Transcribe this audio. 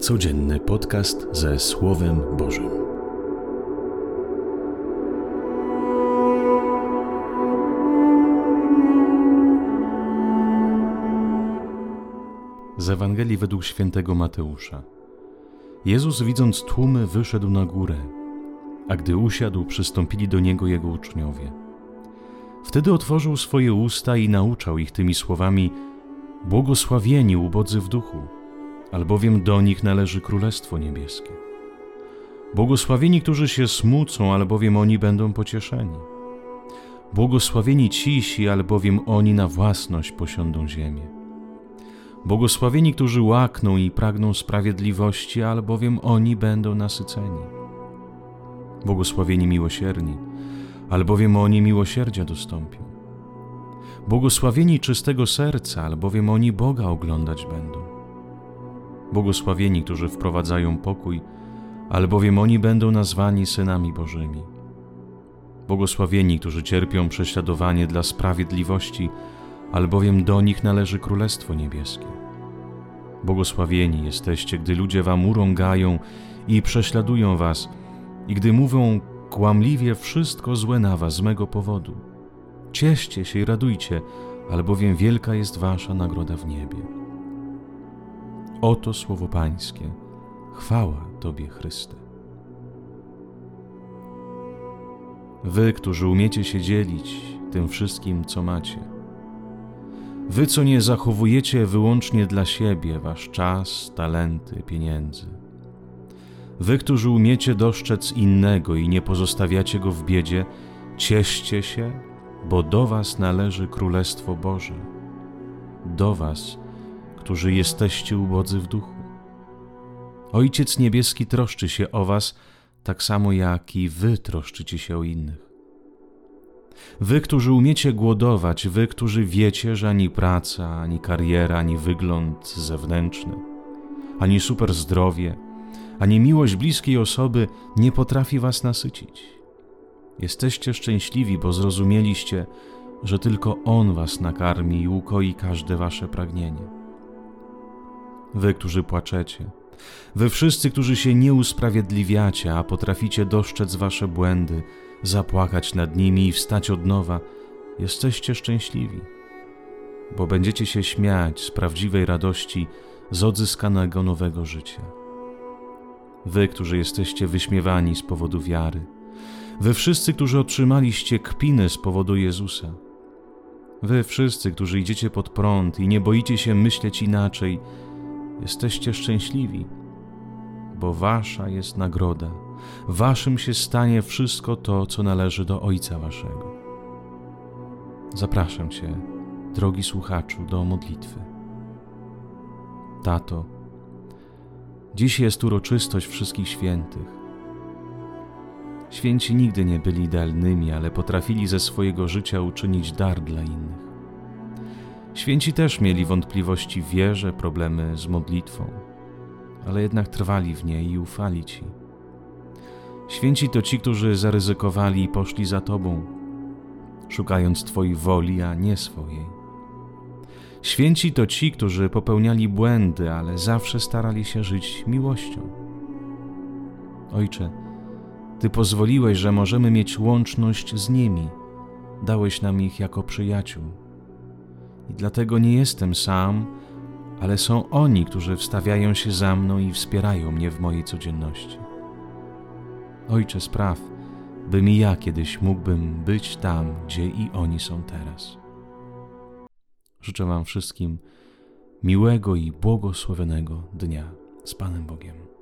Codzienny podcast ze Słowem Bożym. Z Ewangelii według świętego Mateusza. Jezus, widząc tłumy, wyszedł na górę, a gdy usiadł, przystąpili do niego jego uczniowie. Wtedy otworzył swoje usta i nauczał ich tymi słowami: Błogosławieni ubodzy w duchu albowiem do nich należy Królestwo Niebieskie. Błogosławieni, którzy się smucą, albowiem oni będą pocieszeni. Błogosławieni cisi, albowiem oni na własność posiądą ziemię. Błogosławieni, którzy łakną i pragną sprawiedliwości, albowiem oni będą nasyceni. Błogosławieni miłosierni, albowiem oni miłosierdzia dostąpią. Błogosławieni czystego serca, albowiem oni Boga oglądać będą. Błogosławieni, którzy wprowadzają pokój, albowiem oni będą nazwani synami Bożymi. Błogosławieni, którzy cierpią prześladowanie dla sprawiedliwości, albowiem do nich należy Królestwo Niebieskie. Błogosławieni jesteście, gdy ludzie wam urągają i prześladują was, i gdy mówią kłamliwie wszystko złe na was z mego powodu. Cieszcie się i radujcie, albowiem wielka jest wasza nagroda w niebie. Oto słowo Pańskie. Chwała Tobie, Chryste. Wy, którzy umiecie się dzielić tym wszystkim, co macie. Wy, co nie zachowujecie wyłącznie dla siebie wasz czas, talenty, pieniędzy. Wy, którzy umiecie dostrzec innego i nie pozostawiacie go w biedzie, cieszcie się, bo do was należy Królestwo Boże. Do was którzy jesteście ubodzy w duchu. Ojciec Niebieski troszczy się o Was, tak samo jak i Wy troszczycie się o innych. Wy, którzy umiecie głodować, Wy, którzy wiecie, że ani praca, ani kariera, ani wygląd zewnętrzny, ani super zdrowie, ani miłość bliskiej osoby nie potrafi Was nasycić. Jesteście szczęśliwi, bo zrozumieliście, że tylko On Was nakarmi i ukoi każde Wasze pragnienie wy, którzy płaczecie, wy wszyscy, którzy się nie usprawiedliwiacie, a potraficie dostrzec wasze błędy, zapłakać nad nimi i wstać od nowa, jesteście szczęśliwi, bo będziecie się śmiać z prawdziwej radości z odzyskanego nowego życia. Wy, którzy jesteście wyśmiewani z powodu wiary, wy wszyscy, którzy otrzymaliście kpiny z powodu Jezusa, wy wszyscy, którzy idziecie pod prąd i nie boicie się myśleć inaczej, Jesteście szczęśliwi, bo wasza jest nagroda. Waszym się stanie wszystko to, co należy do Ojca Waszego. Zapraszam Cię, drogi słuchaczu, do modlitwy. Tato, dziś jest uroczystość wszystkich świętych. Święci nigdy nie byli idealnymi, ale potrafili ze swojego życia uczynić dar dla innych. Święci też mieli wątpliwości wierze, problemy z modlitwą, ale jednak trwali w niej i ufali Ci. Święci to ci, którzy zaryzykowali i poszli za Tobą, szukając Twojej woli, a nie swojej. Święci to ci, którzy popełniali błędy, ale zawsze starali się żyć miłością. Ojcze, Ty pozwoliłeś, że możemy mieć łączność z nimi, dałeś nam ich jako przyjaciół. I dlatego nie jestem sam, ale są oni, którzy wstawiają się za mną i wspierają mnie w mojej codzienności. Ojcze, spraw, bym i ja kiedyś mógłbym być tam, gdzie i oni są teraz. Życzę Wam wszystkim miłego i błogosławionego dnia z Panem Bogiem.